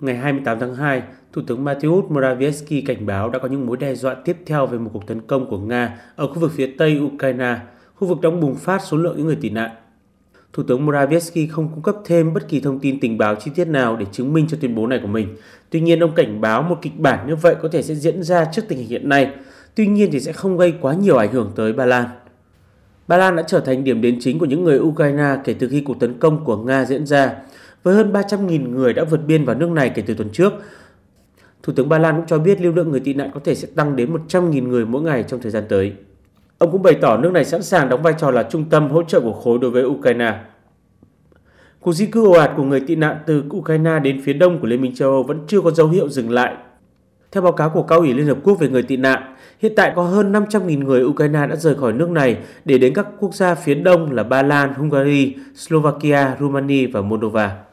Ngày 28 tháng 2, Thủ tướng Mateusz Morawiecki cảnh báo đã có những mối đe dọa tiếp theo về một cuộc tấn công của Nga ở khu vực phía tây Ukraine, khu vực đang bùng phát số lượng những người tị nạn. Thủ tướng Morawiecki không cung cấp thêm bất kỳ thông tin tình báo chi tiết nào để chứng minh cho tuyên bố này của mình. Tuy nhiên, ông cảnh báo một kịch bản như vậy có thể sẽ diễn ra trước tình hình hiện nay. Tuy nhiên thì sẽ không gây quá nhiều ảnh hưởng tới Ba Lan. Ba Lan đã trở thành điểm đến chính của những người Ukraine kể từ khi cuộc tấn công của Nga diễn ra, với hơn 300.000 người đã vượt biên vào nước này kể từ tuần trước. Thủ tướng Ba Lan cũng cho biết lưu lượng người tị nạn có thể sẽ tăng đến 100.000 người mỗi ngày trong thời gian tới. Ông cũng bày tỏ nước này sẵn sàng đóng vai trò là trung tâm hỗ trợ của khối đối với Ukraine. Cuộc di cư ồ ạt của người tị nạn từ Ukraine đến phía đông của Liên minh châu Âu vẫn chưa có dấu hiệu dừng lại. Theo báo cáo của Cao ủy Liên Hợp Quốc về người tị nạn, hiện tại có hơn 500.000 người Ukraine đã rời khỏi nước này để đến các quốc gia phía đông là Ba Lan, Hungary, Slovakia, Romania và Moldova.